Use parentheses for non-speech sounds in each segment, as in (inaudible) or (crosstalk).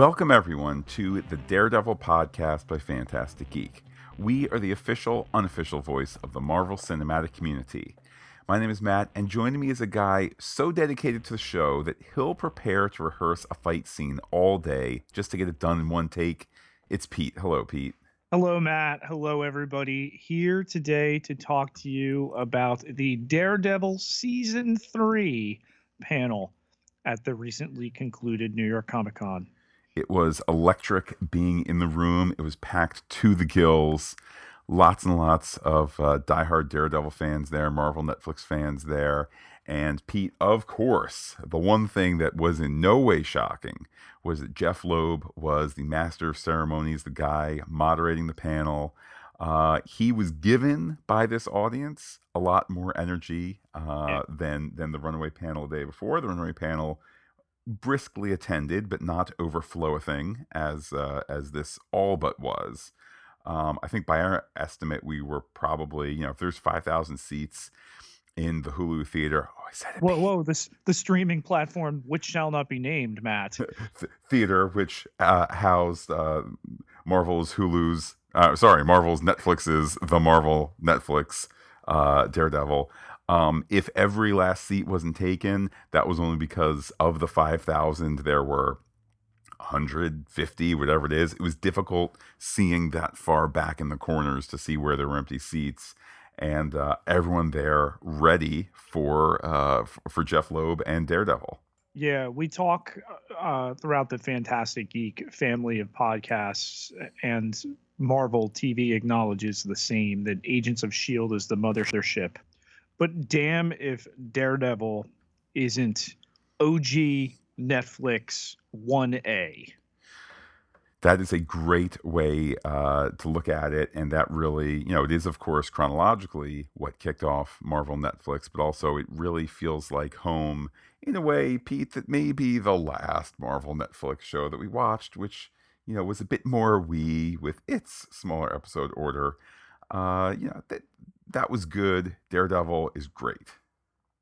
Welcome, everyone, to the Daredevil podcast by Phantastic Geek. We are the official, unofficial voice of the Marvel Cinematic Community. My name is Matt, and joining me is a guy so dedicated to the show that he'll prepare to rehearse a fight scene all day just to get it done in one take. It's Pete. Hello, Pete. Hello, Matt. Hello, everybody. Here today to talk to you about the Daredevil Season 3 panel at the recently concluded New York Comic Con. It was electric being in the room, it was packed to the gills lots and lots of uh, diehard Daredevil fans there, Marvel Netflix fans there. And Pete, of course, the one thing that was in no way shocking was that Jeph Loeb was the master of ceremonies, the guy moderating the panel. Uh, he was given by this audience a lot more energy uh, yeah. than than the Runaway panel the day before. The Runaway panel briskly attended, but not overflowing as uh, as this all but was. Um, I think by our estimate, we were probably, you know, if there's 5,000 seats in the Hulu theater. Oh, I said it. Whoa, whoa, this the streaming platform, which shall not be named, Matt. (laughs) theater, which uh, housed uh, Marvel's Hulu's, uh, sorry, Marvel's Netflix's The Marvel Netflix uh, Daredevil. Um, if every last seat wasn't taken, that was only because of the 5,000, there were 150, whatever it is. It was difficult seeing that far back in the corners to see where there were empty seats. And uh, everyone there ready for uh, for Jeph Loeb and Daredevil. Yeah, we talk uh, throughout the Phantastic Geek family of podcasts, and Marvel TV acknowledges the same that Agents of S.H.I.E.L.D. is the mothership. But damn if Daredevil isn't OG Netflix 1A. That is a great way uh, to look at it. And that really, you know, it is, of course, chronologically what kicked off Marvel Netflix, but also it really feels like home in a way, Pete, that may be the last Marvel Netflix show that we watched, which, you know, was a bit more we with its smaller episode order. Uh, you know, that, that was good. Daredevil is great.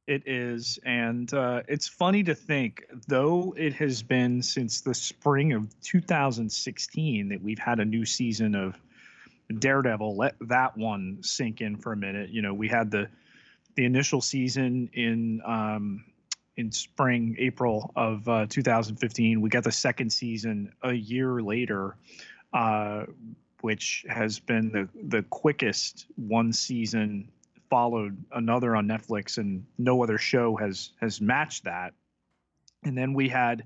It is, and uh, it's funny to think, though it has been since the spring of 2016 that we've had a new season of Daredevil. Let that one sink in for a minute. You know, we had the the initial season in um, in spring April of uh, 2015. We got the second season a year later, uh, which has been the the quickest one season followed another on Netflix, and no other show has has matched that. And then we had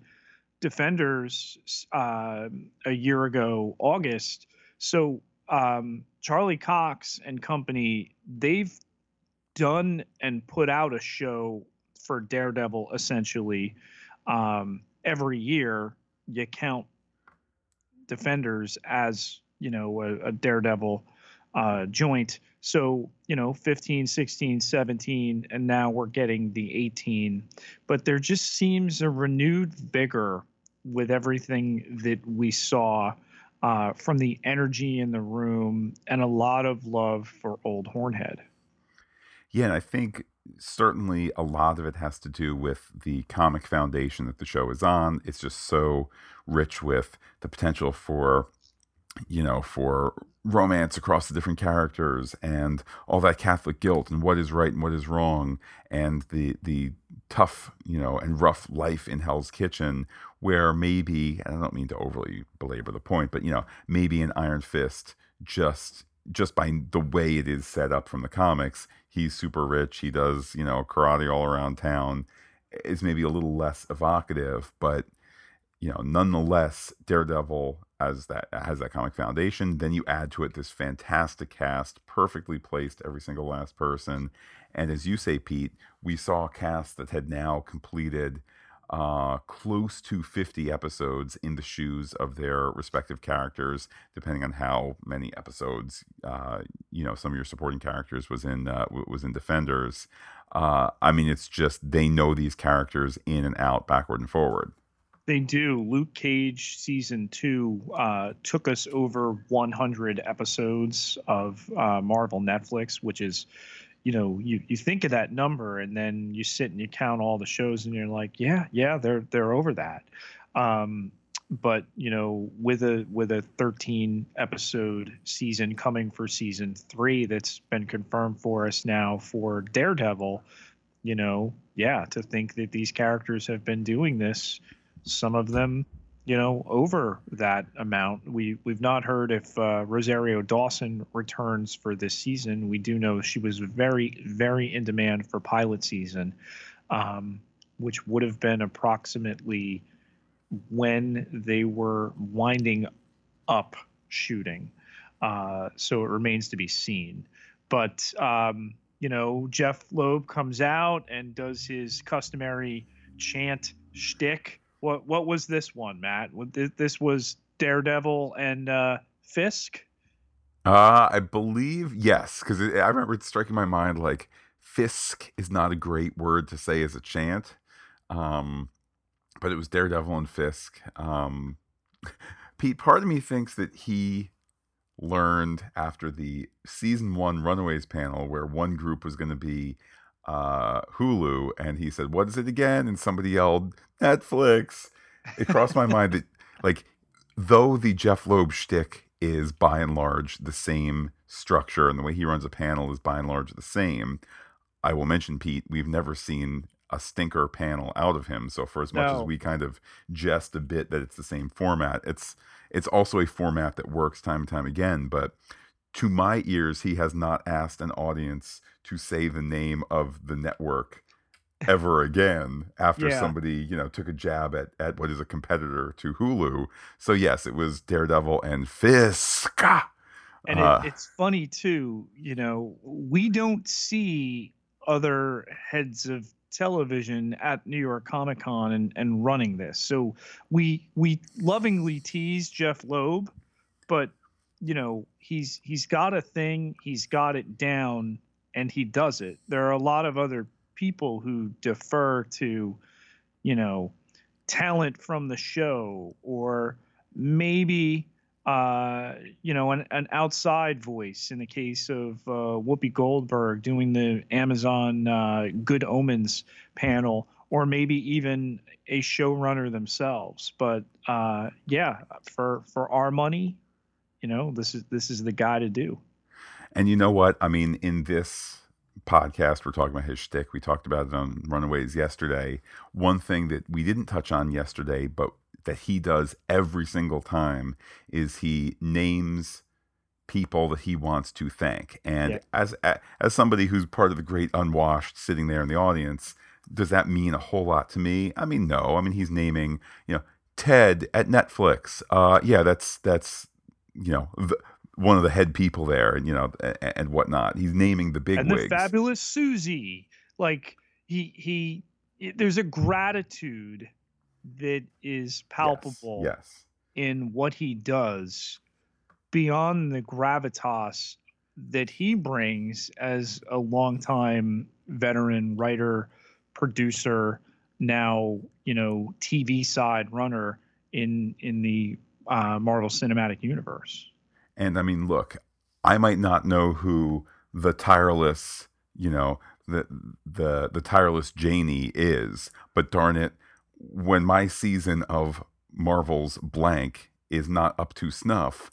Defenders uh, a year ago, August. So um, Charlie Cox and company, they've done and put out a show for Daredevil essentially um, every year. You count Defenders as you know a, a Daredevil uh, joint. So, you know, 15, 16, 17, and now we're getting the 18. But there just seems a renewed vigor with everything that we saw uh, from the energy in the room and a lot of love for Old Hornhead. Yeah, and I think certainly a lot of it has to do with the comic foundation that the show is on. It's just so rich with the potential for you know, for romance across the different characters and all that Catholic guilt and what is right and what is wrong and the the tough, you know, and rough life in Hell's Kitchen where maybe and I don't mean to overly belabor the point, but you know, maybe an Iron Fist just just by the way it is set up from the comics, he's super rich, he does, you know, karate all around town is maybe a little less evocative, but you know, nonetheless, Daredevil has that has that comic foundation. Then you add to it this fantastic cast, perfectly placed, every single last person. And as you say, Pete, we saw a cast that had now completed uh, close to 50 episodes in the shoes of their respective characters, depending on how many episodes, uh, you know, some of your supporting characters was in uh, was in Defenders. Uh, I mean, it's just they know these characters in and out, backward and forward. They do. Luke Cage season two uh, took us over 100 episodes of uh, Marvel Netflix, which is, you know, you, you think of that number and then you sit and you count all the shows and you're like, yeah, yeah, they're they're over that. Um, but you know, with a with a 13 episode season coming for season three, that's been confirmed for us now for Daredevil. You know, yeah, to think that these characters have been doing this, some of them you know, over that amount. We we've not heard if uh, Rosario Dawson returns for this season. We do know she was very very in demand for pilot season, um, which would have been approximately when they were winding up shooting. Uh, so it remains to be seen. But um, you know, Jeph Loeb comes out and does his customary chant shtick what what was this one, Matt? This was Daredevil and uh, Fisk. Uh, I believe yes, because I remember it striking my mind like Fisk is not a great word to say as a chant, um, but it was Daredevil and Fisk. Um, (laughs) Pete, part of me thinks that he learned after the season one Runaways panel, where one group was going to be uh, Hulu, and he said, "What is it again?" And somebody yelled, "Netflix." It crossed my mind that, like, though the Jeph Loeb shtick is by and large the same structure, and the way he runs a panel is by and large the same, I will mention Pete. We've never seen a stinker panel out of him. So for as much no. as we kind of jest a bit that it's the same format, it's it's also a format that works time and time again. But to my ears, he has not asked an audience to say the name of the network ever again after yeah. somebody you know took a jab at at what is a competitor to Hulu. So yes, it was Daredevil and Fisk. And uh, it, it's funny too, you know, we don't see other heads of television at New York Comic Con and, and running this. So we we lovingly tease Jeph Loeb, but you know, he's he's got a thing, he's got it down and he does it. There are a lot of other people who defer to, you know, talent from the show or maybe uh, you know, an, an outside voice in the case of uh, Whoopi Goldberg doing the Amazon uh, Good Omens panel, or maybe even a showrunner themselves. But uh, yeah, for for our money, you know, this is this is the guy to do. And you know what? I mean, in this podcast, we're talking about his shtick. We talked about it on Runaways yesterday. One thing that we didn't touch on yesterday, but that he does every single time, is he names people that he wants to thank. And yeah. as as somebody who's part of the great unwashed sitting there in the audience, does that mean a whole lot to me? I mean, no. I mean, he's naming, you know, Ted at Netflix. Uh, yeah, that's that's you know the, one of the head people there, and you know, and, and whatnot. He's naming the big and wigs. the fabulous Susie. Like he he, there's a gratitude that is palpable. Yes. yes. In what he does, beyond the gravitas that he brings as a longtime veteran writer, producer, now you know TV side runner in in the uh, Marvel Cinematic Universe. And I mean, look, I might not know who the tireless, you know, the the the tireless Janie is, but darn it, when my season of Marvel's blank is not up to snuff,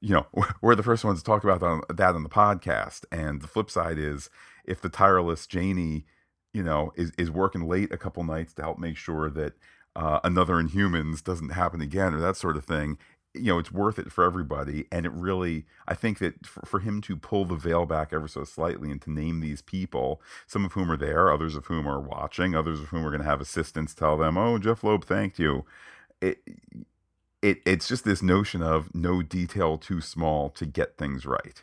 you know, (laughs) we're the first ones to talk about that on the podcast. And the flip side is if the tireless Janie, you know, is, is working late a couple nights to help make sure that uh, another Inhumans doesn't happen again or that sort of thing, you know it's worth it for everybody. And it really i think that for, for, him to pull the veil back ever so slightly and to name these people some of whom are there others of whom are watching others of whom are going to have assistants tell them oh Jeph loeb thanked you. It, it it's just this notion of no detail too small to get things right.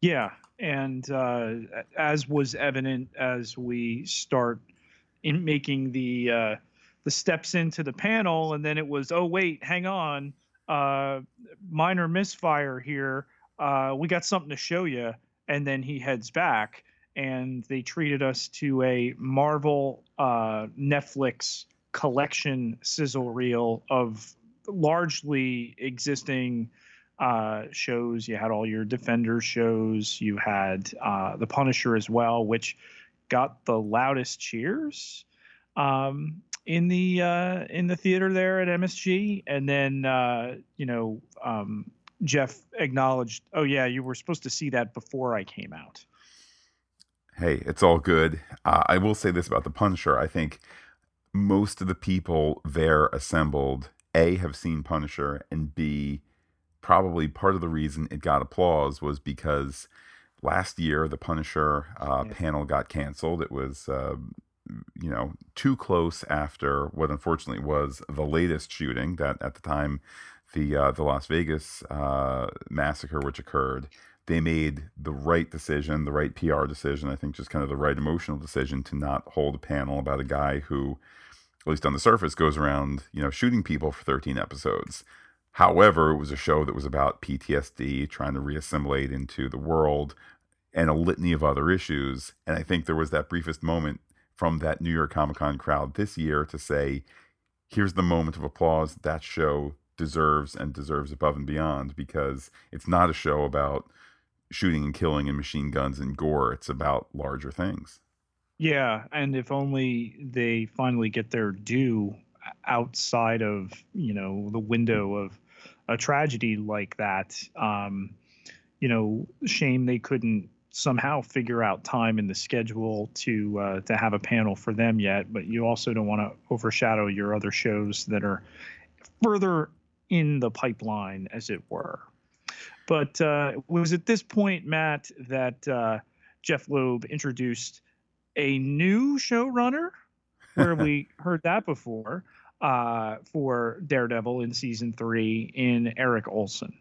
Yeah and uh, as was evident as we start in making the uh, the steps into the panel and then it was oh wait hang on uh, minor misfire here. Uh, we got something to show you. And then he heads back, and they treated us to a Marvel uh, Netflix collection sizzle reel of largely existing uh, shows. You had all your Defender shows. You had uh, the Punisher as well, which got the loudest cheers. Um, in the uh, in the theater there at MSG, and then uh, you know um, Jeph acknowledged, "Oh yeah, you were supposed to see that before I came out." Hey, it's all good. Uh, I will say this about the Punisher. I think most of the people there assembled a have seen Punisher, and b probably part of the reason it got applause was because last year the Punisher uh, yeah. panel got canceled. It was uh, you know too close after what unfortunately was the latest shooting that at the time the uh, the Las Vegas uh, massacre which occurred. They made the right decision, the right PR decision. I think just kind of the right emotional decision to not hold a panel about a guy who, at least on the surface, goes around you know shooting people for 13 episodes. However, it was a show that was about PTSD, trying to reassimilate into the world, and a litany of other issues. And I think there was that briefest moment from that New York Comic Con crowd this year to say, here's the moment of applause that show deserves and deserves above and beyond because it's not a show about shooting and killing and machine guns and gore. It's about larger things. Yeah, and if only they finally get their due outside of you know the window of a tragedy like that. Um, you know, shame they couldn't somehow figure out time in the schedule to uh, to have a panel for them yet. But you also don't want to overshadow your other shows that are further in the pipeline, as it were. But uh, it was at this point, Matt, that uh, Jeph Loeb introduced a new showrunner, (laughs) where we heard that before, uh, for Daredevil in season three in Erik Oleson.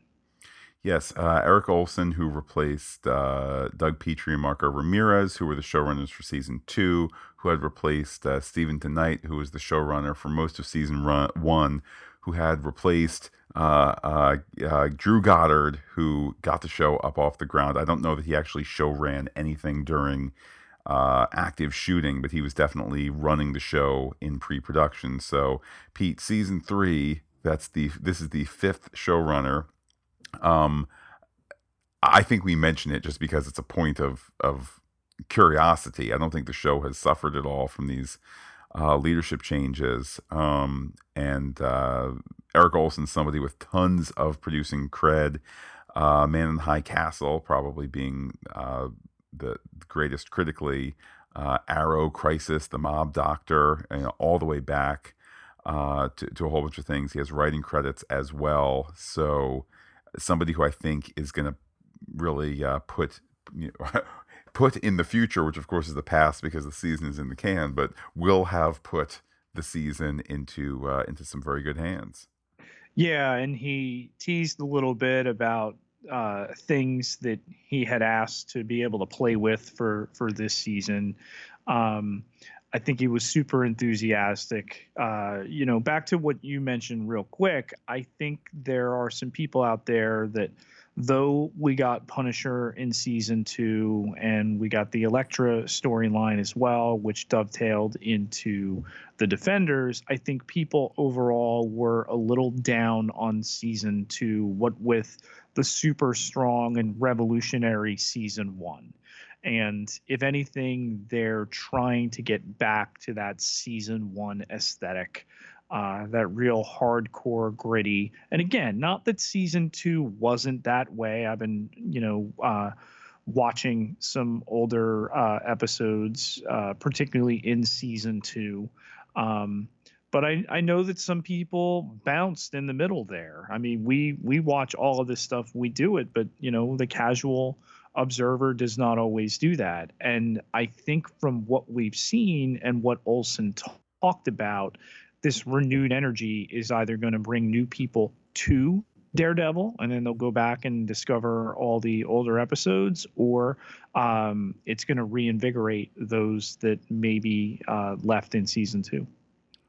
Yes, uh, Erik Oleson, who replaced uh, Doug Petrie and Marco Ramirez, who were the showrunners for season two, who had replaced uh, Steven DeKnight, who was the showrunner for most of season run- one, who had replaced uh, uh, uh, Drew Goddard, who got the show up off the ground. I don't know that he actually show ran anything during active shooting, but he was definitely running the show in pre-production. So, Pete, season three, that's the this is the fifth showrunner um, I think we mention it just because it's a point of of curiosity. I don't think the show has suffered at all from these uh, leadership changes. Um, and uh, Erik Oleson, somebody with tons of producing cred, uh, Man in High Castle, probably being uh, the greatest critically. Uh, Arrow, Crisis, The Mob Doctor, you know, all the way back uh, to, to a whole bunch of things. He has writing credits as well. So somebody who I think is going to really uh, put you know, (laughs) put in the future, which of course is the past because the season is in the can, but will have put the season into uh, into some very good hands. Yeah, and he teased a little bit about uh, things that he had asked to be able to play with for for this season. Um, I think he was super enthusiastic. Uh, you know, back to what you mentioned real quick, I think there are some people out there that, though we got Punisher in season two and we got the Elektra storyline as well, which dovetailed into the Defenders, I think people overall were a little down on season two, what with the super strong and revolutionary season one. And if anything, they're trying to get back to that season one aesthetic, uh, that real hardcore gritty. And again, not that season two wasn't that way. I've been, you know, uh, watching some older uh, episodes, uh, particularly in season two. Um, but I, I know that some people bounced in the middle there. I mean, we we watch all of this stuff, we do it, but you know, the casual observer does not always do that. And I think from what we've seen and what Oleson t- talked about, this renewed energy is either going to bring new people to Daredevil, and then they'll go back and discover all the older episodes, or um, it's going to reinvigorate those that maybe uh, left in season two.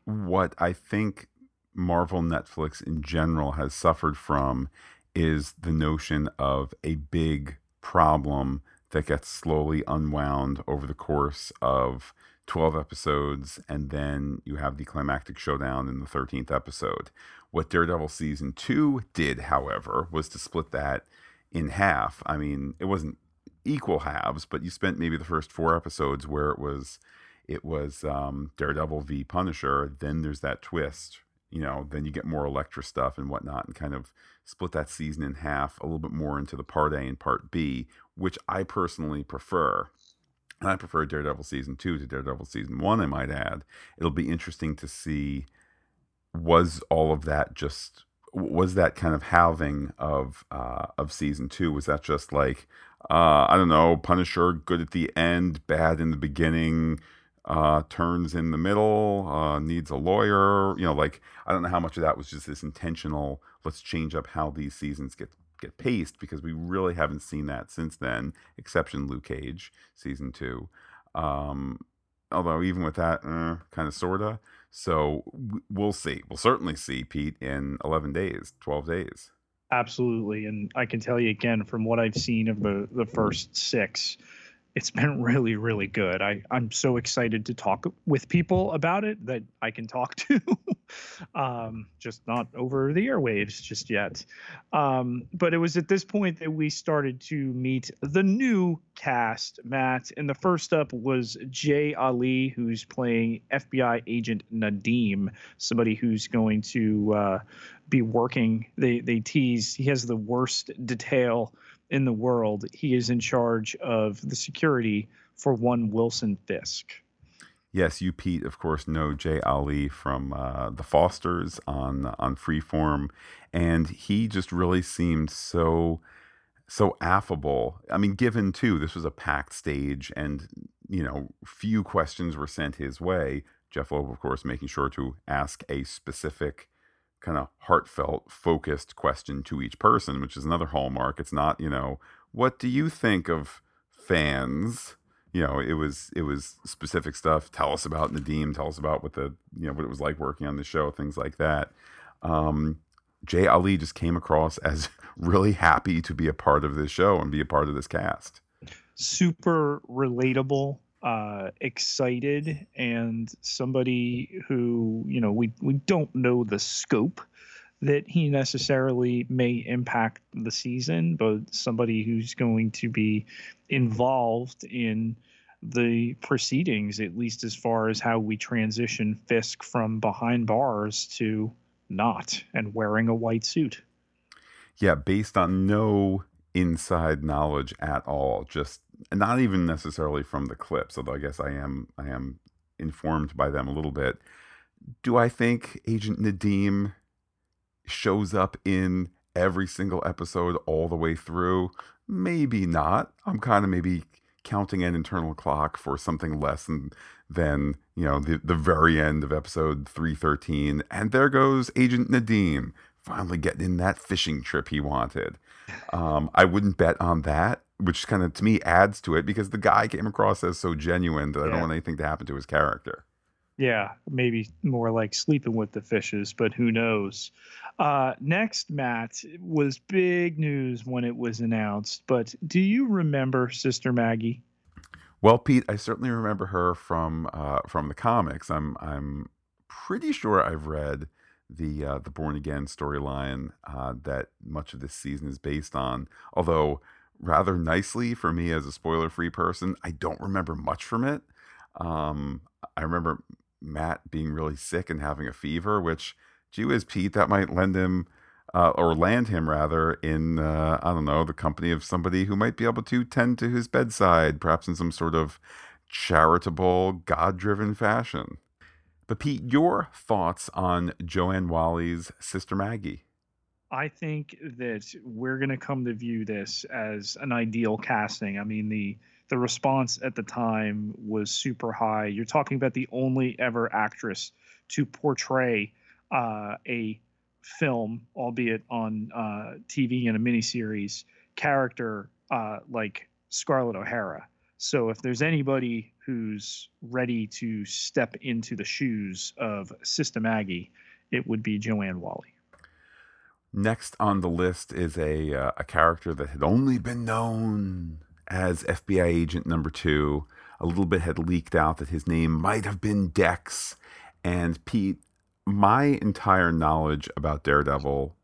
What I think Marvel Netflix in general has suffered from is the notion of a big problem that gets slowly unwound over the course of 12 episodes, and then you have the climactic showdown in the 13th episode. What Daredevil season two did, however, was to split that in half. I mean, it wasn't equal halves, but you spent maybe the first four episodes where it was it was um, Daredevil v Punisher. Then there's that twist, you know. Then you get more Elektra stuff and whatnot, and kind of split that season in half, a little bit more into the part A and part B, which I personally prefer. And I prefer Daredevil season two to Daredevil season one. I might add. It'll be interesting to see was all of that just was that kind of halving of uh, of season two? Was that just like uh, I don't know, Punisher good at the end, bad in the beginning, uh, turns in the middle, uh, needs a lawyer? You know, like I don't know how much of that was just this intentional. Let's change up how these seasons get get paced because we really haven't seen that since then, exception Luke Cage season two. Um, although even with that, uh, kind of sorta. So we'll see. We'll certainly see Pete in 11 days, 12 days. Absolutely, and I can tell you again from what I've seen of the the first six, it's been really really good. I I'm so excited to talk with people about it that I can talk (laughs) to, um, just not over the airwaves just yet. Um, but it was at this point that we started to meet the new cast, Matt, and the first up was Jay Ali, who's playing FBI agent Nadeem, somebody who's going to uh, be working. They they tease he has the worst detail in the world. He is in charge of the security for one Wilson Fisk. Yes, you, Pete, of course, know Jay Ali from uh, The Fosters on on Freeform, and he just really seemed so so affable. I mean, given too, this was a packed stage, and you know, few questions were sent his way. Jeph Loeb, of course, making sure to ask a specific kind of heartfelt, focused question to each person, which is another hallmark. It's not, you know, what do you think of fans? You know, it was it was specific stuff. Tell us about Nadeem. Tell us about what the you know what it was like working on the show, things like that. Um, Jay Ali just came across as (laughs) really happy to be a part of this show and be a part of this cast. Super relatable uh, excited and somebody who you know we we don't know the scope that he necessarily may impact the season, but somebody who's going to be involved in the proceedings, at least as far as how we transition Fisk from behind bars to not and wearing a white suit. Yeah, based on no inside knowledge at all, just not even necessarily from the clips, although I guess I am I am informed by them a little bit. Do I think Agent Nadeem shows up in every single episode all the way through? Maybe not. I'm kind of maybe counting an internal clock for something less than than you know the the very end of episode 313 and there goes agent nadeem finally getting in that fishing trip he wanted (laughs) um, i wouldn't bet on that which kind of to me adds to it because the guy came across as so genuine that I don't want anything to happen to his character. Yeah, maybe more like sleeping with the fishes, but who knows? Uh, next, Matt was big news when it was announced. But do you remember Sister Maggie? Well, Pete, I certainly remember her from uh, from the comics. I'm I'm pretty sure I've read the uh, the Born Again storyline uh, that much of this season is based on. Although rather nicely for me as a spoiler free person. I don't remember much from it. Um, I remember Matt being really sick and having a fever, which, gee whiz, Pete, that might lend him uh, or land him rather in, uh, I don't know, the company of somebody who might be able to tend to his bedside, perhaps in some sort of charitable, God driven fashion. But Pete, your thoughts on Joanne Whalley's Sister Maggie? I think that we're going to come to view this as an ideal casting. I mean, the the response at the time was super high. You're talking about the only ever actress to portray uh, a film, albeit on uh, TV in a miniseries, character uh, like Scarlett O'Hara. So if there's anybody who's ready to step into the shoes of Sister Maggie, it would be Joanne Whalley. Next on the list is a uh, a character that had only been known as FBI agent number 2. A little bit had leaked out that his name might have been Dex and Pete my entire knowledge about Daredevil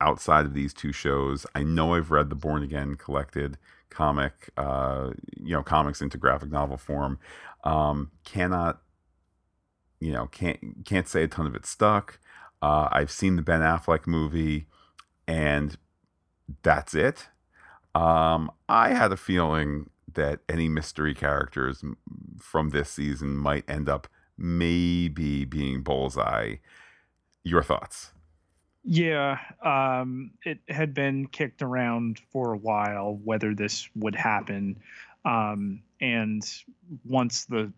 outside of these two shows, I know I've read the Born Again collected comic, uh, you know, comics into graphic novel form. Um, cannot, you know, can't can't say a ton of it stuck. Uh, I've seen the Ben Affleck movie, and that's it. Um, I had a feeling that any mystery characters from this season might end up maybe being Bullseye. Your thoughts? Yeah, um, it had been kicked around for a while whether this would happen. Um, and once the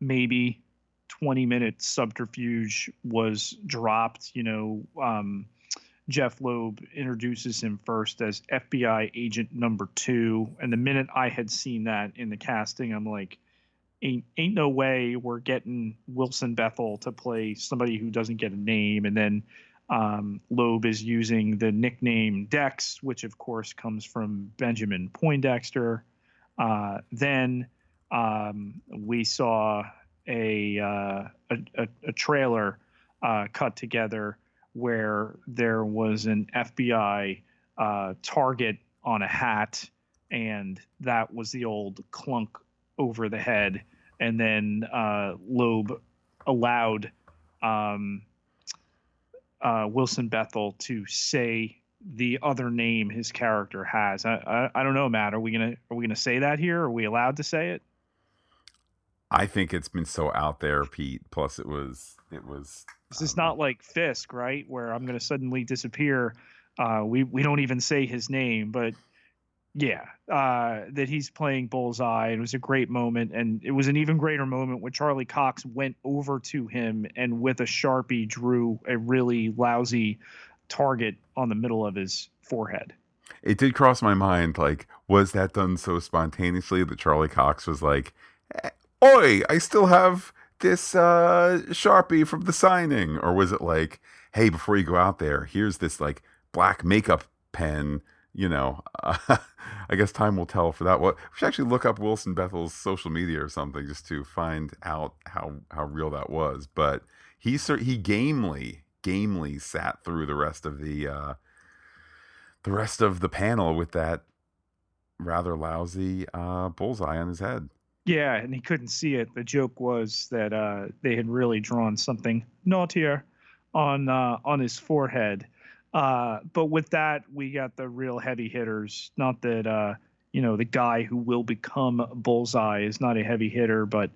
maybe 20 minute subterfuge was dropped, you know, um, Jeph Loeb introduces him first as FBI agent number two. And the minute I had seen that in the casting, I'm like, ain't ain't no way we're getting Wilson Bethel to play somebody who doesn't get a name. And then um, Loeb is using the nickname Dex, which of course comes from Benjamin Poindexter. Uh, then um, we saw a, uh, a, a, trailer uh, cut together where there was an FBI uh, target on a hat, and that was the old clunk over the head. And then uh, Loeb allowed um, uh, Wilson Bethel to say the other name his character has. I, I, I don't know, Matt. Are we gonna are we gonna say that here? Are we allowed to say it? I think it's been so out there, Pete. Plus, it was it was. This is um, not like Fisk, right? Where I'm gonna suddenly disappear. Uh, we we don't even say his name, but yeah, uh, that he's playing Bullseye. It was a great moment, and it was an even greater moment when Charlie Cox went over to him and with a sharpie drew a really lousy target on the middle of his forehead. It did cross my mind, like, was that done so spontaneously that Charlie Cox was like, eh, "Oi, I still have this uh, sharpie from the signing," or was it like, "Hey, before you go out there, here's this like black makeup pen." you know, uh, (laughs) I guess time will tell for that. What we should actually look up Wilson Bethel's social media or something just to find out how how real that was. But he he gamely gamely sat through the rest of the uh, the rest of the panel with that rather lousy uh, bullseye on his head. Yeah, and he couldn't see it. The joke was that uh, they had really drawn something naughtier on uh, on his forehead uh, but with that, we got the real heavy hitters. Not that uh, you know the guy who will become Bullseye is not a heavy hitter, but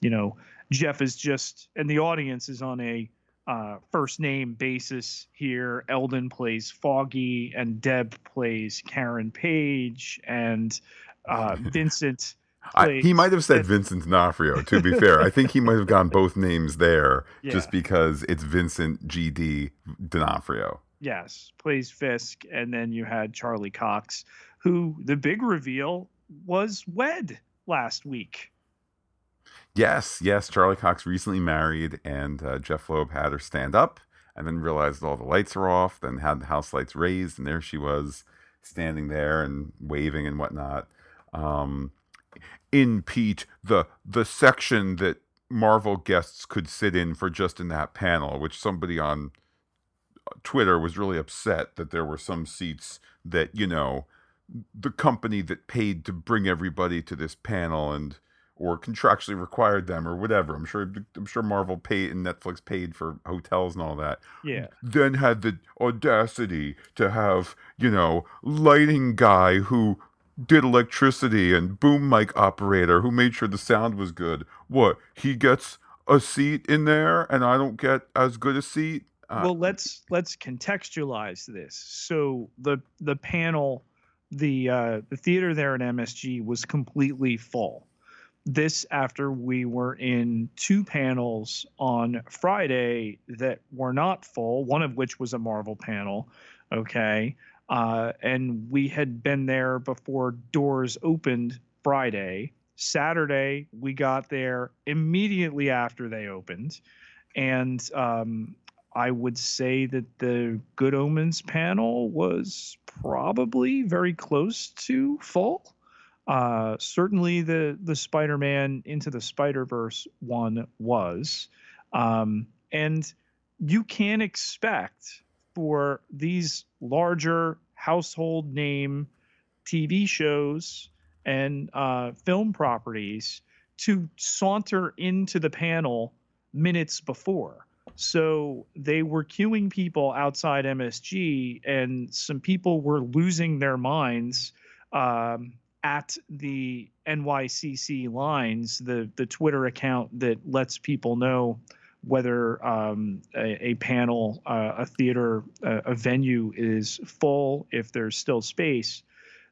you know Jeph is just, and the audience is on a uh, first name basis here. Elden plays Foggy, and Deb plays Karen Page, and uh, (laughs) Vincent. I, he might have said Vincent D'Onofrio. To be fair, I think he might have gone both names there, (laughs) yeah. just because it's Vincent G.D. D'Onofrio. Yes, plays Fisk, and then you had Charlie Cox, who the big reveal was wed last week. Yes, yes, Charlie Cox recently married, and uh, Jeph Loeb had her stand up, and then realized all the lights are off. Then had the house lights raised, and there she was standing there and waving and whatnot. Um, in Pete, the the section that Marvel guests could sit in for just in that panel, which somebody on uh, Twitter was really upset that there were some seats that, you know, the company that paid to bring everybody to this panel and or contractually required them or whatever. I'm sure I'm sure Marvel paid and Netflix paid for hotels and all that. Yeah. Then had the audacity to have, you know, lighting guy who did electricity and boom mic operator who made sure the sound was good. What? He gets a seat in there and I don't get as good a seat? Uh, well, let's let's contextualize this. So the the panel, the uh, the theater there at MSG was completely full. This after we were in two panels on Friday that were not full. One of which was a Marvel panel. Okay, uh, and we had been there before doors opened Friday. Saturday, we got there immediately after they opened, and um, I would say that the Good Omens panel was probably very close to full. Uh, certainly, the the Spider-Man into the Spider-Verse one was, um, and you can expect for these larger household name TV shows and uh, film properties to saunter into the panel minutes before. So they were queuing people outside MSG, and some people were losing their minds um, at the NYCC lines, the the Twitter account that lets people know whether um, a, a, panel, uh, a theater, uh, a venue is full, if there's still space.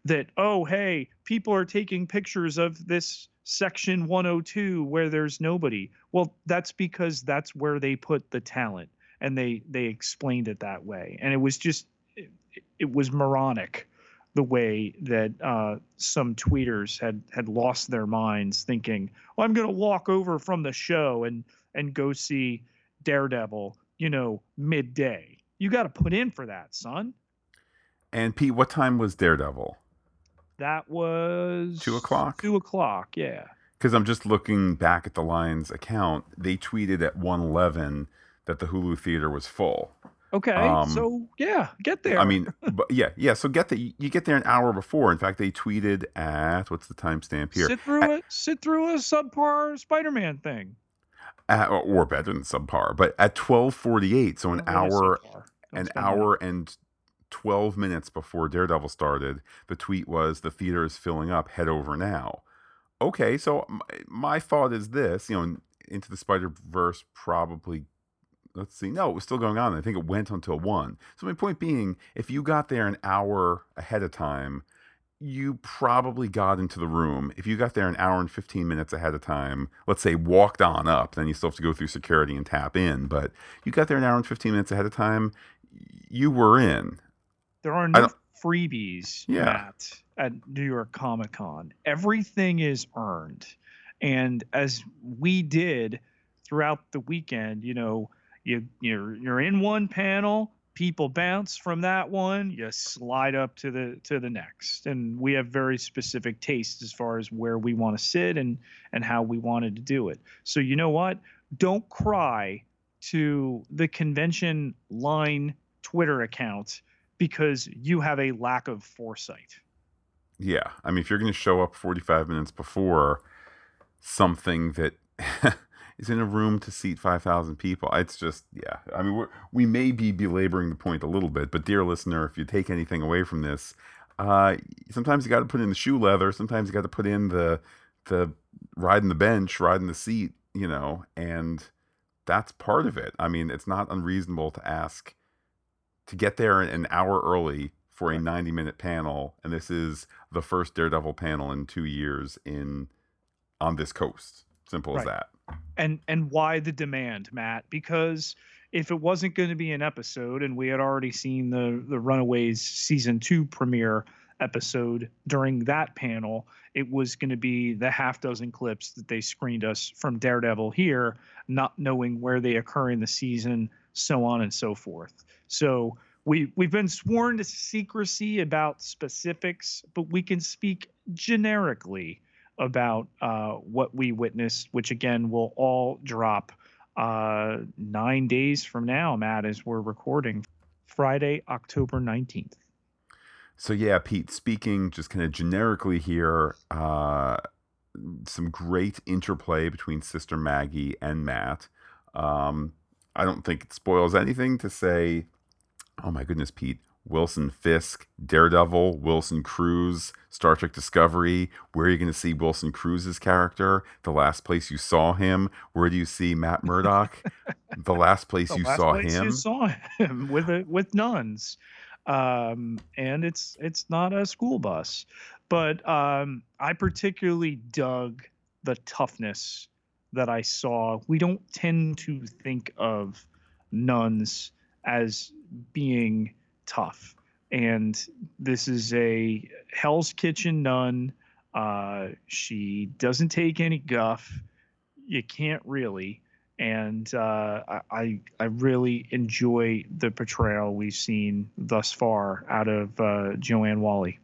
That oh hey, people are taking pictures of this section 102 where there's nobody. Well, that's because that's where they put the talent, and they they explained it that way, and it was just it, it was moronic the way that uh, some tweeters had had lost their minds, thinking, "Well, I'm going to walk over from the show and and go see Daredevil," you know, midday. You got to put in for that, son. And Pete, what time was Daredevil? That was two o'clock. Two o'clock, yeah. Because I'm just looking back at the Lions account. They tweeted at 111 that the Hulu theater was full. Okay, um, so yeah, get there. I mean, (laughs) but yeah, yeah. So get the you get there an hour before. In fact, they tweeted at what's the timestamp here? Sit through at, Sit through a subpar Spider-Man thing. At, or better than subpar, but at 12:48, so an hour, an hour and 12 minutes before Daredevil started, the tweet was the theater is filling up. Head over now. Okay, so my, my thought is this, you know, into the Spider Verse probably let's see. No, it was still going on. I think it went until one. So my point being, if you got there an hour ahead of time, you probably got into the room. If you got there an hour and 15 minutes ahead of time, let's say walked on up, then you still have to go through security and tap in. But you got there an hour and 15 minutes ahead of time, you were in. There are no freebies, yeah. Matt, at New York Comic Con. Everything is earned. And as we did throughout the weekend, you know, you you're you're in one panel people bounce from that one you slide up to the to the next. And we have very specific tastes as far as where we want to sit and and how we wanted to do it. So you know what? Don't cry to the convention line twitter account because you have a lack of foresight. Yeah i mean if you're going to show up 45 minutes before something that (laughs) is in a room to seat 5,000 people. It's just, yeah. I mean, we may be belaboring the point a little bit, but dear listener, if you take anything away from this, uh, sometimes you got to put in the shoe leather. Sometimes you got to put in the the riding the bench, riding the seat, you know, and that's part of it. I mean, it's not unreasonable to ask to get there an hour early for a 90 minute panel, and this is the first Daredevil panel in two years in on this coast. Simple right. as that and and why the demand matt? Because if it wasn't going to be an episode and we had already seen the the runaways season 2 premiere episode during that panel it was going to be the half dozen clips that they screened us from daredevil here not knowing where they occur in the season so on and so forth. So we we've been sworn to secrecy about specifics but we can speak generically about uh, what we witnessed, which again will all drop uh, nine days from now, Matt, as we're recording Friday, October 19th. So, yeah, Pete, speaking just kind of generically here, uh, some great interplay between Sister Maggie and Matt. Um, I don't think it spoils anything to say, oh my goodness, Pete, Wilson Fisk, Daredevil, Wilson Cruz, Star Trek Discovery. Where are you going to see Wilson Cruz's character? The last place you saw him. Where do you see Matt (laughs) Murdock? the last place the you last saw place him. You saw him (laughs) with a, with nuns, um, and it's it's not a school bus. But um, I particularly dug the toughness that I saw. We don't tend to think of nuns as being tough. And this is a Hell's Kitchen nun. Uh, she doesn't take any guff. You can't really. And uh, I I really enjoy the portrayal we've seen thus far out of uh, Joanne Whalley.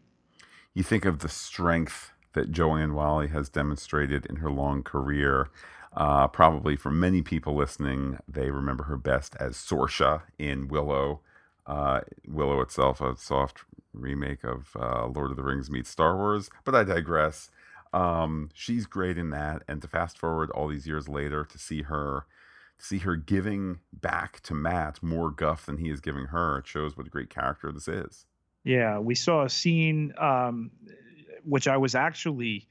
You think of the strength that Joanne Whalley has demonstrated in her long career. Uh, probably for many people listening, they remember her best as Sorsha in Willow uh, Willow itself, a soft remake of uh, Lord of the Rings meets Star Wars. But I digress. Um, she's great in that, and to fast forward all these years later to see her, to see her giving back to Matt more guff than he is giving her, it shows what a great character this is. Yeah, we saw a scene, um, which I was actually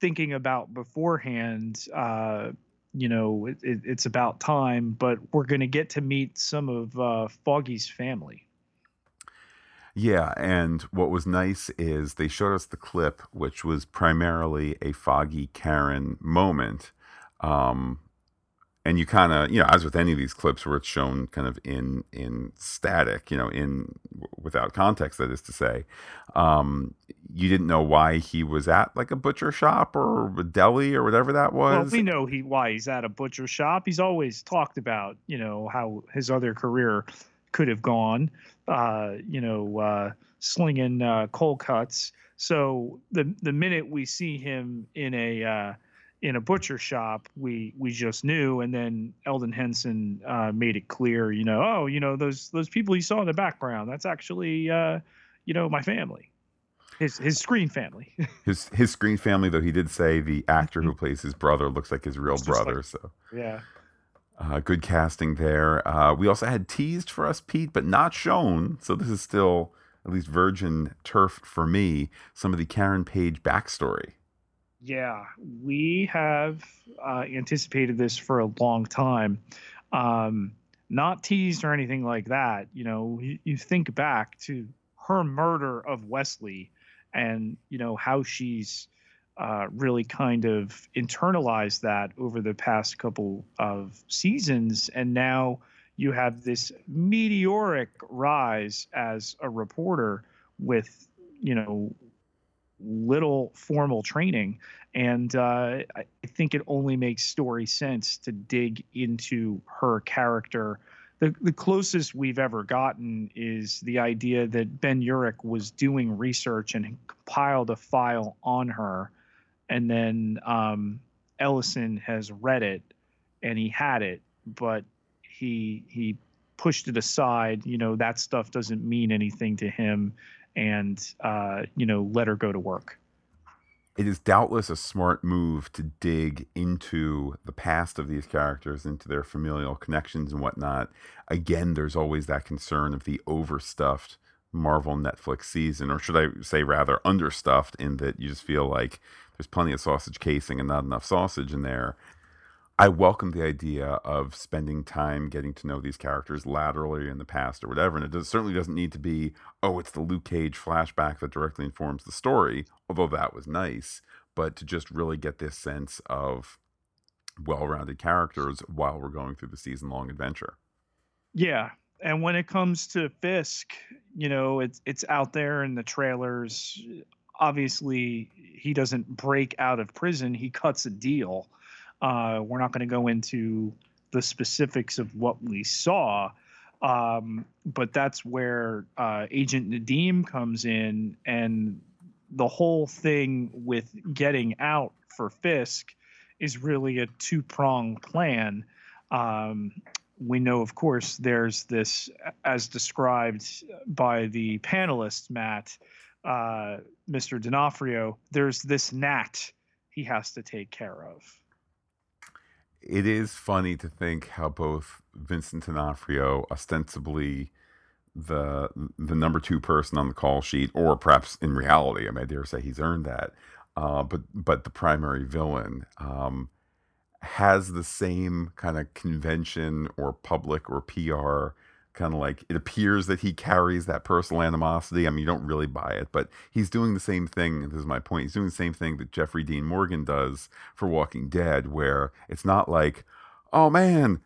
thinking about beforehand. Uh, you know, it, it, it's about time, but we're going to get to meet some of uh, Foggy's family. Yeah, and what was nice is they showed us the clip, which was primarily a Foggy Karen moment. Um, and you kind of, you know, as with any of these clips where it's shown kind of in in static, you know, in without context, that is to say, um, you didn't know why he was at like a butcher shop or a deli or whatever that was. Well, we know he why he's at a butcher shop. He's always talked about, you know, how his other career could have gone, uh, you know, uh, slinging uh, cold cuts. So the the minute we see him in a uh, in a butcher shop, we we just knew, and then Elden Henson uh, made it clear, you know, oh, you know, those those people you saw in the background, that's actually, uh, you know, my family. His, his screen family. (laughs) his his screen family, though he did say the actor who mm-hmm. plays his brother looks like his real brother. Like, so yeah, uh, good casting there. Uh, we also had teased for us, Pete, but not shown. So this is still at least virgin turf for me. Some of the Karen Page backstory. Yeah, we have uh, anticipated this for a long time. Um, not teased or anything like that. You know, you, you think back to her murder of Wesley and, you know, how she's uh, really kind of internalized that over the past couple of seasons. And now you have this meteoric rise as a reporter with, you know, little formal training. And uh, I think it only makes story sense to dig into her character the, the closest we've ever gotten is the idea that Ben Urich was doing research and compiled a file on her, and then um, Ellison has read it and he had it, but he he pushed it aside. You know that stuff doesn't mean anything to him, and uh, you know let her go to work it is doubtless a smart move to dig into the past of these characters, into their familial connections and whatnot. Again, there's always that concern of the overstuffed Marvel Netflix season, or should I say rather understuffed, in that you just feel like there's plenty of sausage casing and not enough sausage in there. I welcome the idea of spending time getting to know these characters laterally in the past or whatever. And it does, certainly doesn't need to be, oh, it's the Luke Cage flashback that directly informs the story, although that was nice. But to just really get this sense of well rounded characters while we're going through the season long adventure. Yeah. And when it comes to Fisk, you know, it's it's out there in the trailers. Obviously, he doesn't break out of prison, he cuts a deal uh, we're not going to go into the specifics of what we saw, um, but that's where uh, Agent Nadeem comes in, and the whole thing with getting out for Fisk is really a two prong plan. Um, we know, of course, there's this, as described by the panelists, Matt, uh, Mr. D'Onofrio, there's this gnat he has to take care of it is funny to think how both Vincent D'Onofrio, ostensibly the the number two person on the call sheet, or perhaps in reality, I, I dare say he's earned that, uh, but but the primary villain um, has the same kind of convention or public or PR kind of like it appears that he carries that personal animosity. I mean, you don't really buy it, but he's doing the same thing. This is my point. He's doing the same thing that Jeffrey Dean Morgan does for Walking Dead, where it's not like, oh man,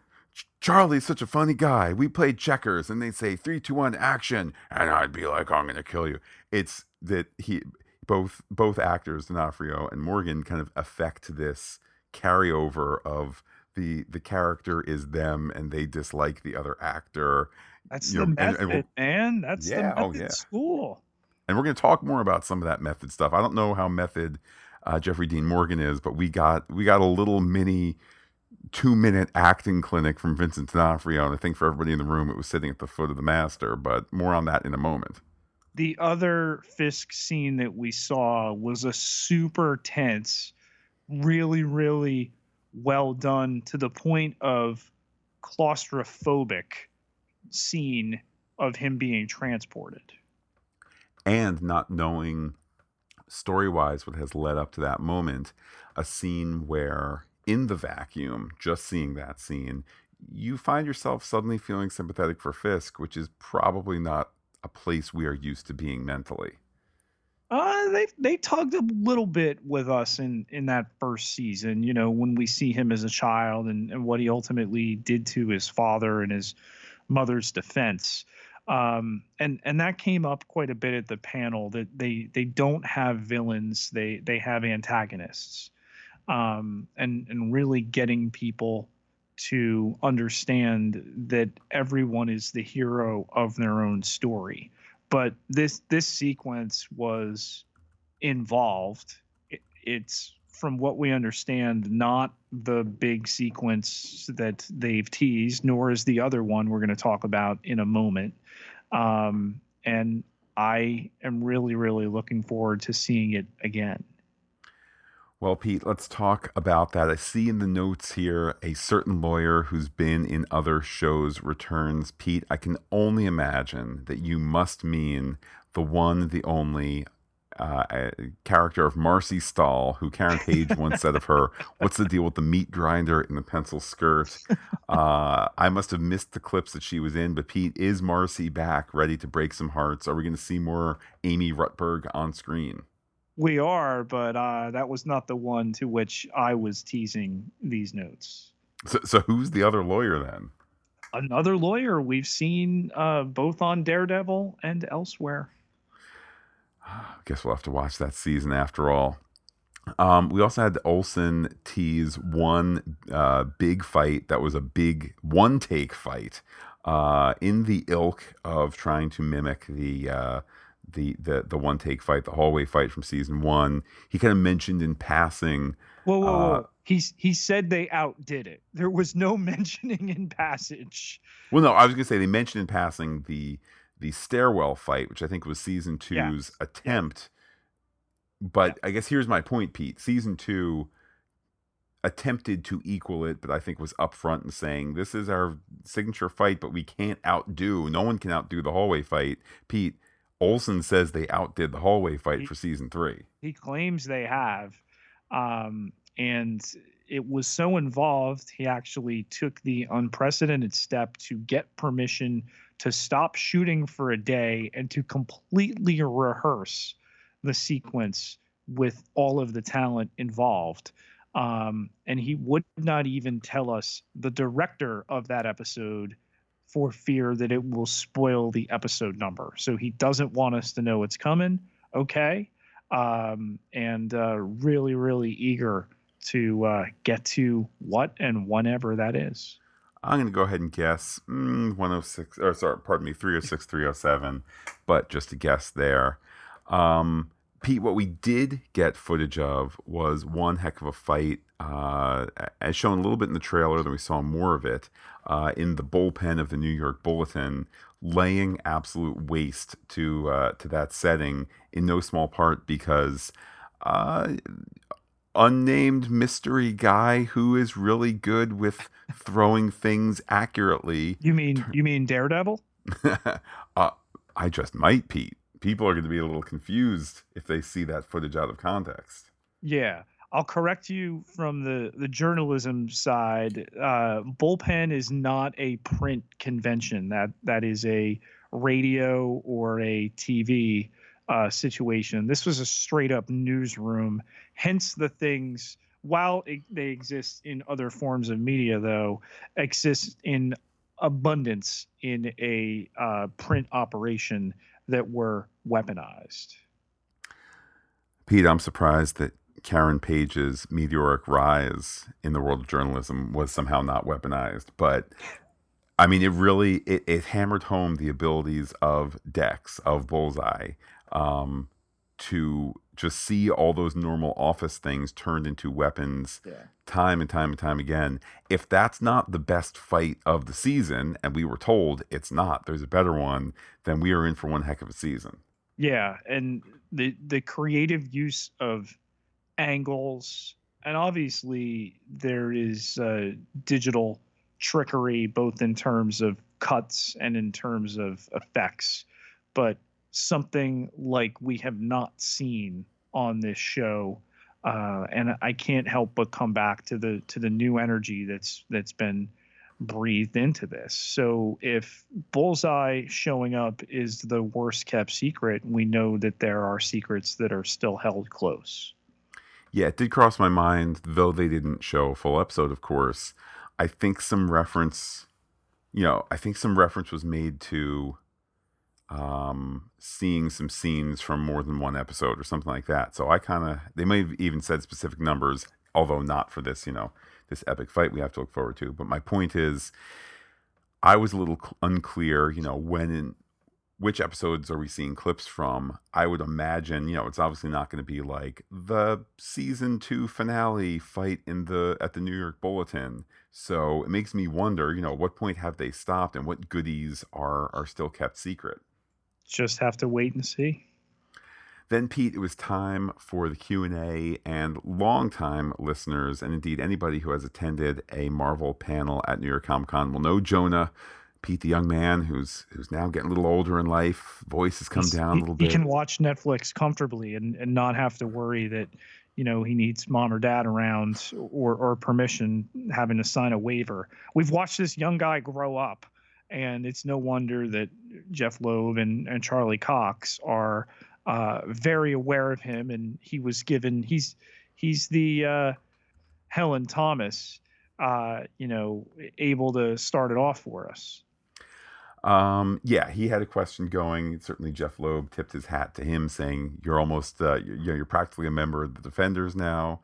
Charlie's such a funny guy. We played checkers, and they say three, two, one, action, and I'd be like, oh, I'm gonna kill you. It's that he both both actors, D'Onofrio and Morgan, kind of affect this carryover of the the character is them and they dislike the other actor. That's you the know, method, and, and man. That's yeah, the oh, method oh, yeah. school. And we're going to talk more about some of that method stuff. I don't know how method uh, Jeffrey Dean Morgan is, but we got we got a little mini two minute acting clinic from Vincent D'Onofrio, and I think for everybody in the room, it was sitting at the foot of the master. But more on that in a moment. the other Fisk scene that we saw was a super tense, really, really well done to the point of claustrophobic scene of him being transported. And not knowing story wise what has led up to that moment, a scene where in the vacuum, just seeing that scene, you find yourself suddenly feeling sympathetic for Fisk, which is probably not a place we are used to being mentally. Uh, they they tugged a little bit with us in in that first season. You know, when we see him as a child and and what he ultimately did to his father and his mother's defense. Um, and and that came up quite a bit at the panel that they they don't have villains they they have antagonists um, and and really getting people to understand that everyone is the hero of their own story but this this sequence was involved. It, it's from what we understand not the big sequence that they've teased nor is the other one we're going to talk about in a moment. Um, and i am really really looking forward to seeing it again well, Pete, let's talk about that. I see in the notes here a certain lawyer who's been in other shows returns. Pete, I can only imagine that you must mean the one, the only uh, character of Marcy Stahl, who Karen Page once said of her, (laughs) What's the deal with the meat grinder in the pencil skirt? Uh, I must have missed the clips that she was in, but Pete, is Marcy back, ready to break some hearts? Are we going to see more Amy Rutberg on screen? We are, but uh, that was not the one to which I was teasing these notes. So, so who's the other lawyer then? Another lawyer we've seen uh, both on Daredevil and elsewhere. I (sighs) guess we'll have to watch that season after all. Um, we also had Oleson tease one uh, big fight that was a big one take fight uh, in the ilk of trying to mimic the uh, the the the one take fight, the hallway fight from season one. He kind of mentioned in passing. Whoa, whoa, whoa! Uh, He's he said they outdid it. There was no (laughs) mentioning in passage. Well, no, I was gonna say they mentioned in passing the the stairwell fight, which I think was season two's yeah. attempt. But yeah. I guess here's my point, Pete. Season two attempted to equal it, but I think was upfront and saying this is our signature fight, but we can't outdo. No one can outdo the hallway fight. Pete, Oleson says they outdid the hallway fight he, for season three. He claims they have. Um, and it was so involved, he actually took the unprecedented step to get permission to stop shooting for a day and to completely rehearse the sequence with all of the talent involved. Um, and he would not even tell us the director of that episode for fear that it will spoil the episode number. So he doesn't want us to know it's coming. Okay. Um, and uh, really, really eager to uh, get to what and whenever that is. I'm going to go ahead and guess mm, 106, or sorry, pardon me, 306, 307, but just a guess there. Um, Pete, what we did get footage of was one heck of a fight, uh, as shown a little bit in the trailer, then we saw more of it uh, in the bullpen of the New York Bulletin, laying absolute waste to uh, to that setting in no small part because uh, unnamed mystery guy who is really good with throwing things accurately. You mean you mean Daredevil? (laughs) uh, I just might, Pete. People are going to be a little confused if they see that footage out of context. Yeah. I'll correct you from the the journalism side. Uh, bullpen is not a print convention. That that is a radio or a TV uh, situation. This was a straight up newsroom. Hence the things. While they exist in other forms of media, though, exist in abundance in a uh, print operation that were weaponized. Pete, I'm surprised that Karen Page's meteoric rise in the world of journalism was somehow not weaponized. But I mean, it really it, it hammered home the abilities of Dex of Bullseye um, to just see all those normal office things turned into weapons yeah. time and time and time again. If that's not the best fight of the season, and we were told it's not, there's a better one, then we are in for one heck of a season. Yeah, and the the creative use of angles, and obviously there is uh, digital trickery both in terms of cuts and in terms of effects, but something like we have not seen on this show. Uh, and I can't help but come back to the to the new energy that's that's been breathed into this. So if Bullseye showing up is the worst kept secret, we know that there are secrets that are still held close. Yeah, it did cross my mind, though they didn't show a full episode, of course. I think some reference, you know, I think some reference was made to um, seeing some scenes from more than one episode or something like that. So I kind of, they may have even said specific numbers, although not for this, you know, this epic fight we have to look forward to. But my point is, I was a little unclear, you know, when in which episodes are we seeing clips from? I would imagine, you know, it's obviously not going to be like the season two finale fight in the at the New York Bulletin. So it makes me wonder, you know, what point have they stopped and what goodies are are still kept secret? Just have to wait and see. Then, Pete, it was time for the Q&A, and longtime listeners, and indeed anybody who has attended a Marvel panel at New York Comic Con will know Jonah, Pete, the young man who's who's now getting a little older in life, voice has come He's, down he, a little bit. He can watch Netflix comfortably and, and not have to worry that, you know, he needs mom or dad around or, or permission having to sign a waiver. We've watched this young guy grow up, and it's no wonder that Jeph Loeb and, and Charlie Cox are – uh, very aware of him, and he was given he's he's the uh, Helen Thomas, uh, you know, able to start it off for us. Um, yeah, he had a question going. Certainly, Jeph Loeb tipped his hat to him, saying, "You're almost, uh, you're, you're practically a member of the Defenders now."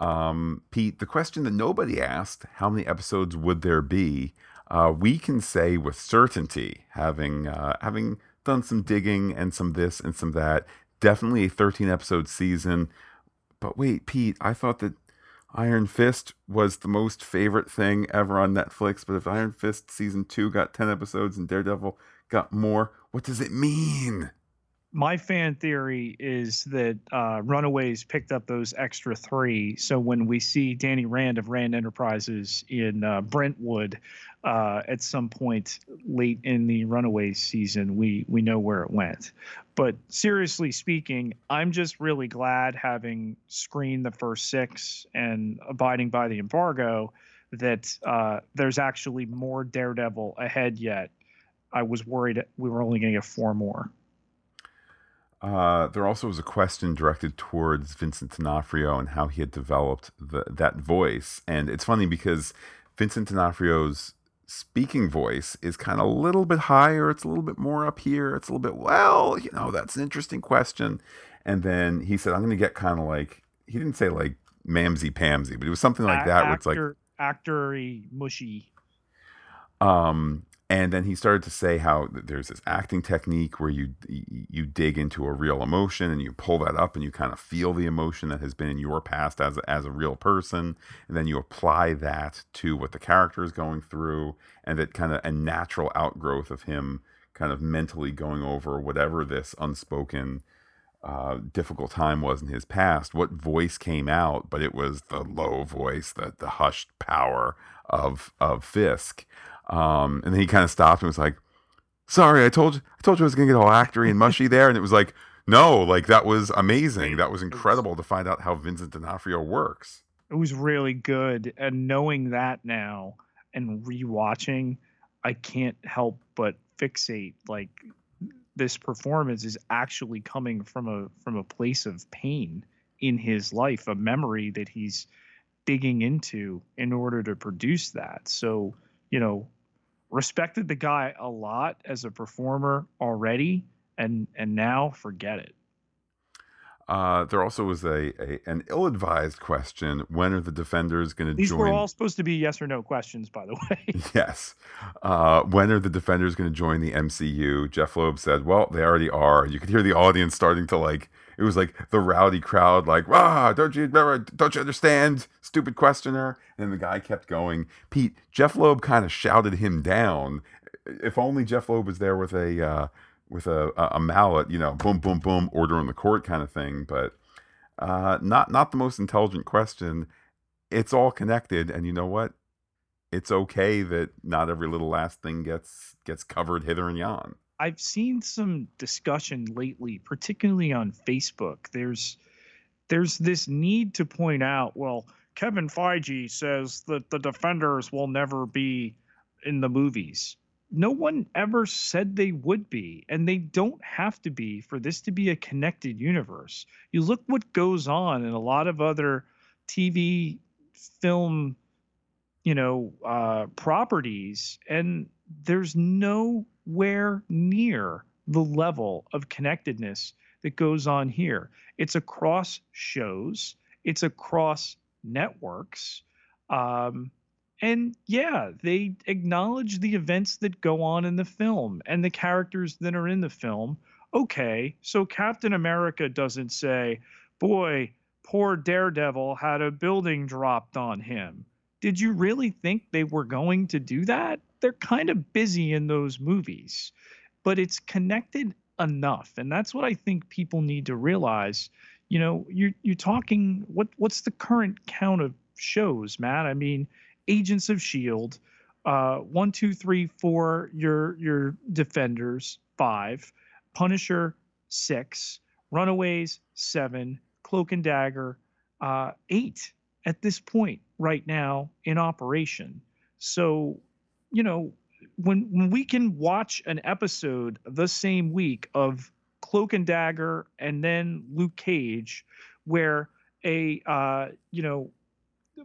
Um, Pete, the question that nobody asked: How many episodes would there be? Uh, we can say with certainty, having uh, having done some digging and some this and some that. Definitely a 13 episode season. But wait, Pete, I thought that Iron Fist was the most favorite thing ever on Netflix. But if Iron Fist season two got 10 episodes and Daredevil got more, what does it mean? My fan theory is that uh, Runaways picked up those extra three. So when we see Danny Rand of Rand Enterprises in uh, Brentwood uh, at some point late in the Runaways season, we we know where it went. But seriously speaking, I'm just really glad having screened the first six and abiding by the embargo that uh, there's actually more Daredevil ahead yet. I was worried we were only going to get four more. Uh, there also was a question directed towards Vincent D'Onofrio and how he had developed the, that voice. And it's funny because Vincent D'Onofrio's speaking voice is kind of a little bit higher. It's a little bit more up here. It's a little bit, well, you know, that's an interesting question. And then he said, I'm going to get kind of like, he didn't say like mamsy pamsy, but it was something like that. Actor, where it's like actory mushy. Um, and then he started to say how there's this acting technique where you you dig into a real emotion and you pull that up and you kind of feel the emotion that has been in your past as as a real person. And then you apply that to what the character is going through and that kind of a natural outgrowth of him kind of mentally going over whatever this unspoken uh, difficult time was in his past. What voice came out but it was the low voice the the hushed power of of Fisk um, and then he kind of stopped and was like, "Sorry, I told you, I told you I was gonna get all actory and mushy there." And it was like, "No, like that was amazing. That was incredible to find out how Vincent D'Onofrio works." It was really good, and knowing that now and rewatching, I can't help but fixate like this performance is actually coming from a from a place of pain in his life, a memory that he's digging into in order to produce that. So, you know, respected the guy a lot as a performer already, and and now forget it. Uh, there also was a, a an ill-advised question: When are the defenders going to join? These were all supposed to be yes or no questions, by the way. (laughs) yes. Uh, when are the defenders going to join the MCU? Jeph Loeb said, "Well, they already are." You could hear the audience starting to like. It was like the rowdy crowd, like, "Ah, don't you remember? don't you understand, stupid questioner?" And the guy kept going. Pete Jeph Loeb kind of shouted him down. If only Jeph Loeb was there with a. Uh, with a, a mallet, you know, boom, boom, boom, order in the court kind of thing. But uh, not not the most intelligent question. It's all connected, and you know what? It's okay that not every little last thing gets gets covered hither and yon. I've seen some discussion lately, particularly on Facebook. There's there's this need to point out, well, Kevin Feige says that the defenders will never be in the movies. No one ever said they would be, and they don't have to be for this to be a connected universe. You look what goes on in a lot of other TV, film, you know, uh, properties, and there's nowhere near the level of connectedness that goes on here. It's across shows, it's across networks. Um, and yeah, they acknowledge the events that go on in the film and the characters that are in the film. Okay, so Captain America doesn't say, Boy, poor Daredevil had a building dropped on him. Did you really think they were going to do that? They're kind of busy in those movies, but it's connected enough. And that's what I think people need to realize. You know, you're, you're talking, what, what's the current count of shows, Matt? I mean, Agents of Shield, uh, one, two, three, four. Your your Defenders, five. Punisher, six. Runaways, seven. Cloak and Dagger, uh, eight at this point right now in operation. So, you know, when when we can watch an episode the same week of Cloak and Dagger and then Luke Cage, where a uh, you know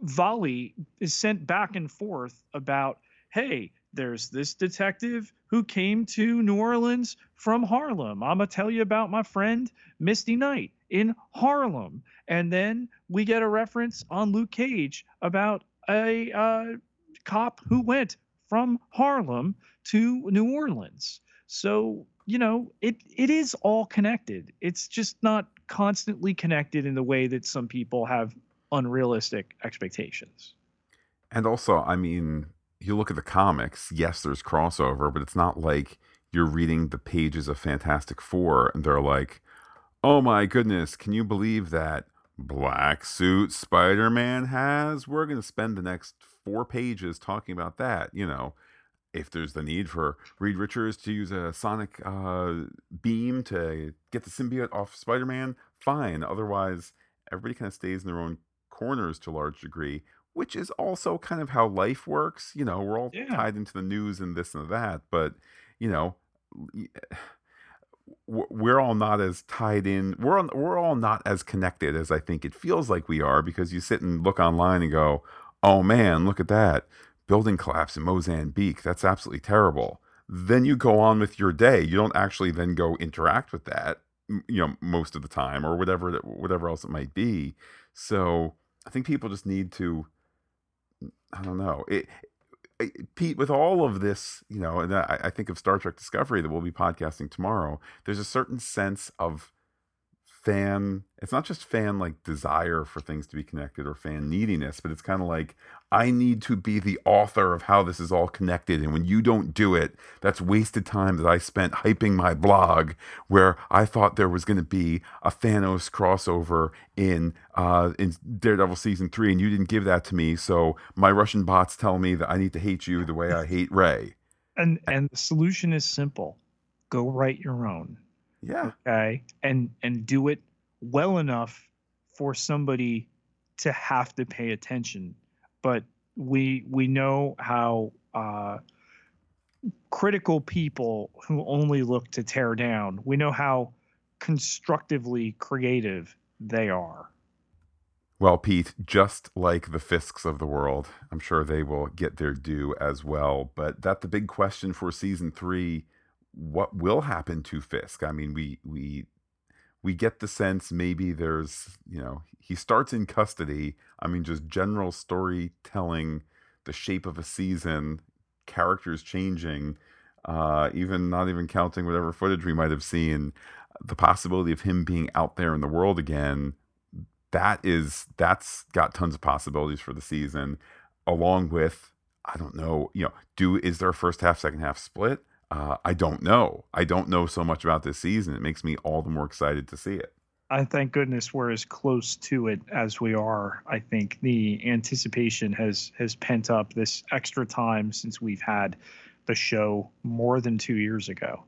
volley is sent back and forth about, hey, there's this detective who came to New Orleans from Harlem. I'm to tell you about my friend Misty Knight in Harlem. And then we get a reference on Luke Cage about a uh, cop who went from Harlem to New Orleans. So, you know, it it is all connected. It's just not constantly connected in the way that some people have unrealistic expectations. And also, I mean, you look at the comics, yes, there's crossover, but it's not like you're reading the pages of Fantastic Four and they're like, oh my goodness, can you believe that black suit Spider Man has? We're going to spend the next four pages talking about that. You know, if there's the need for Reed Richards to use a sonic uh, beam to get the symbiote off Spider Man, fine. Otherwise, everybody kind of stays in their own corners to a large degree, which is also kind of how life works. You know, we're all yeah. tied into the news and this and that, but you know, we're all not as tied in. We're on, we're all not as connected as I think it feels like we are because you sit and look online and go, "Oh man, look at that building collapse in Mozambique. That's absolutely terrible." Then you go on with your day. You don't actually then go interact with that, you know, most of the time or whatever whatever else it might be. So I think people just need to. I don't know. It, Pete, with all of this, you know, and I, I think of Star Trek Discovery that we'll be podcasting tomorrow. There's a certain sense of fan it's not just fan like desire for things to be connected or fan neediness but it's kind of like i need to be the author of how this is all connected and when you don't do it that's wasted time that i spent hyping my blog where i thought there was going to be a thanos crossover in uh in daredevil season 3 and you didn't give that to me so my russian bots tell me that i need to hate you the way i hate ray and and the solution is simple. Go write your own yeah. Okay. And and do it well enough for somebody to have to pay attention. But we we know how uh, critical people who only look to tear down. We know how constructively creative they are. Well, Pete, just like the Fisks of the world, I'm sure they will get their due as well. But that's the big question for season three what will happen to Fisk. I mean, we we we get the sense maybe there's you know he starts in custody. I mean, just general storytelling, the shape of a season, characters changing, uh, even not even counting whatever footage we might have seen, the possibility of him being out there in the world again. That is that's got tons of possibilities for the season, along with I don't know, you know, do is there a first half, second half split? Uh, I don't know. I don't know so much about this season. It makes me all the more excited to see it. I thank goodness we're as close to it as we are. I think the anticipation has has pent up this extra time since we've had the show more than two years ago.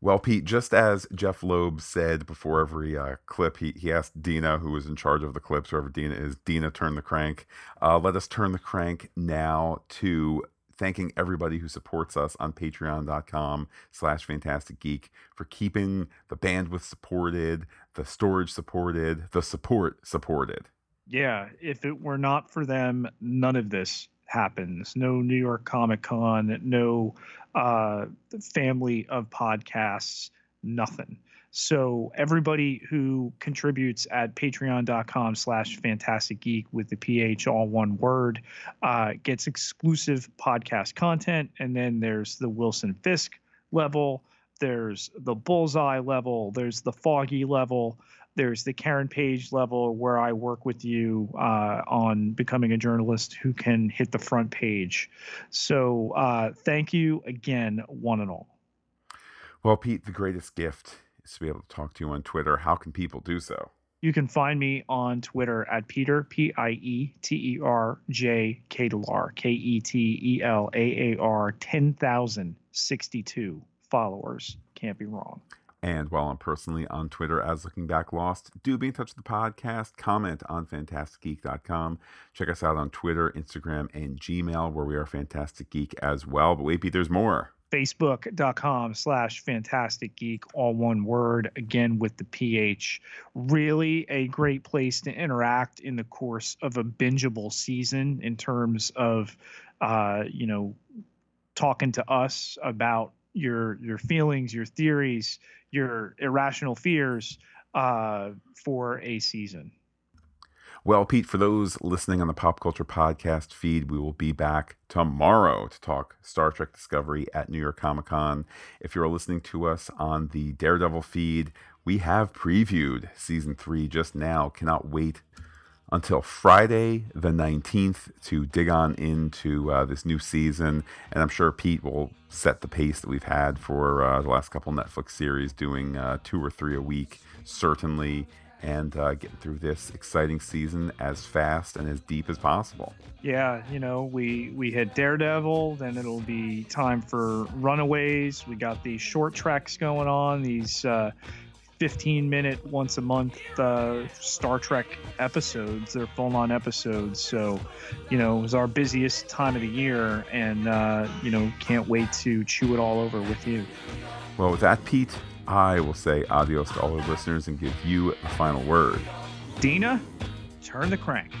Well, Pete, just as Jeph Loeb said before every uh, clip, he, he asked Dina, who was in charge of the clips, whoever Dina is, Dina, turn the crank. Uh, let us turn the crank now to thanking everybody who supports us on patreon.com slash phantastic geek for keeping the bandwidth supported, the storage supported, the support supported. Yeah, if it were not for them, none of this happens. No New York Comic Con, no uh, family of podcasts, nothing. So everybody who contributes at patreon.com slash phantastic geek with the PH all one word uh, gets exclusive podcast content. And then there's the Wilson Fisk level, there's the bullseye level, there's the foggy level, there's the Karen Page level where I work with you uh, on becoming a journalist who can hit the front page. So uh, thank you again, one and all. Well, Pete, the greatest gift is to be able to talk to you on Twitter. How can people do so? You can find me on Twitter at Peter, P I E T E R J Ketelaar, K E T E L A A R, 10,062 followers. Can't be wrong. And while I'm personally on Twitter as Looking Back Lost, do be in touch with the podcast. Comment on phantasticgeek.com. Check us out on Twitter, Instagram, and Gmail, where we are Phantastic Geek as well. But wait, Pete, there's more facebook.com slash phantastic geek all one word again with the ph really a great place to interact in the course of a bingeable season in terms of uh, you know talking to us about your your feelings your theories your irrational fears uh, for a season well, Pete, for those listening on the Pop Culture Podcast feed, we will be back tomorrow to talk Star Trek Discovery at New York Comic Con. If you're listening to us on the Daredevil feed, we have previewed season three just now. Cannot wait until Friday, the 19th, to dig on into uh, this new season. And I'm sure Pete will set the pace that we've had for uh, the last couple Netflix series, doing uh, two or three a week, certainly and uh, getting through this exciting season as fast and as deep as possible. Yeah, you know, we we hit Daredevil, then it'll be time for Runaways. We got these short tracks going on, these uh, 15 minute once a month uh, Star Trek episodes. They're full on episodes, so you know it was our busiest time of the year, and uh, you know can't wait to chew it all over with you. Well, with that, Pete, I will say adios to all our listeners and give you the final word. Dina, turn the crank.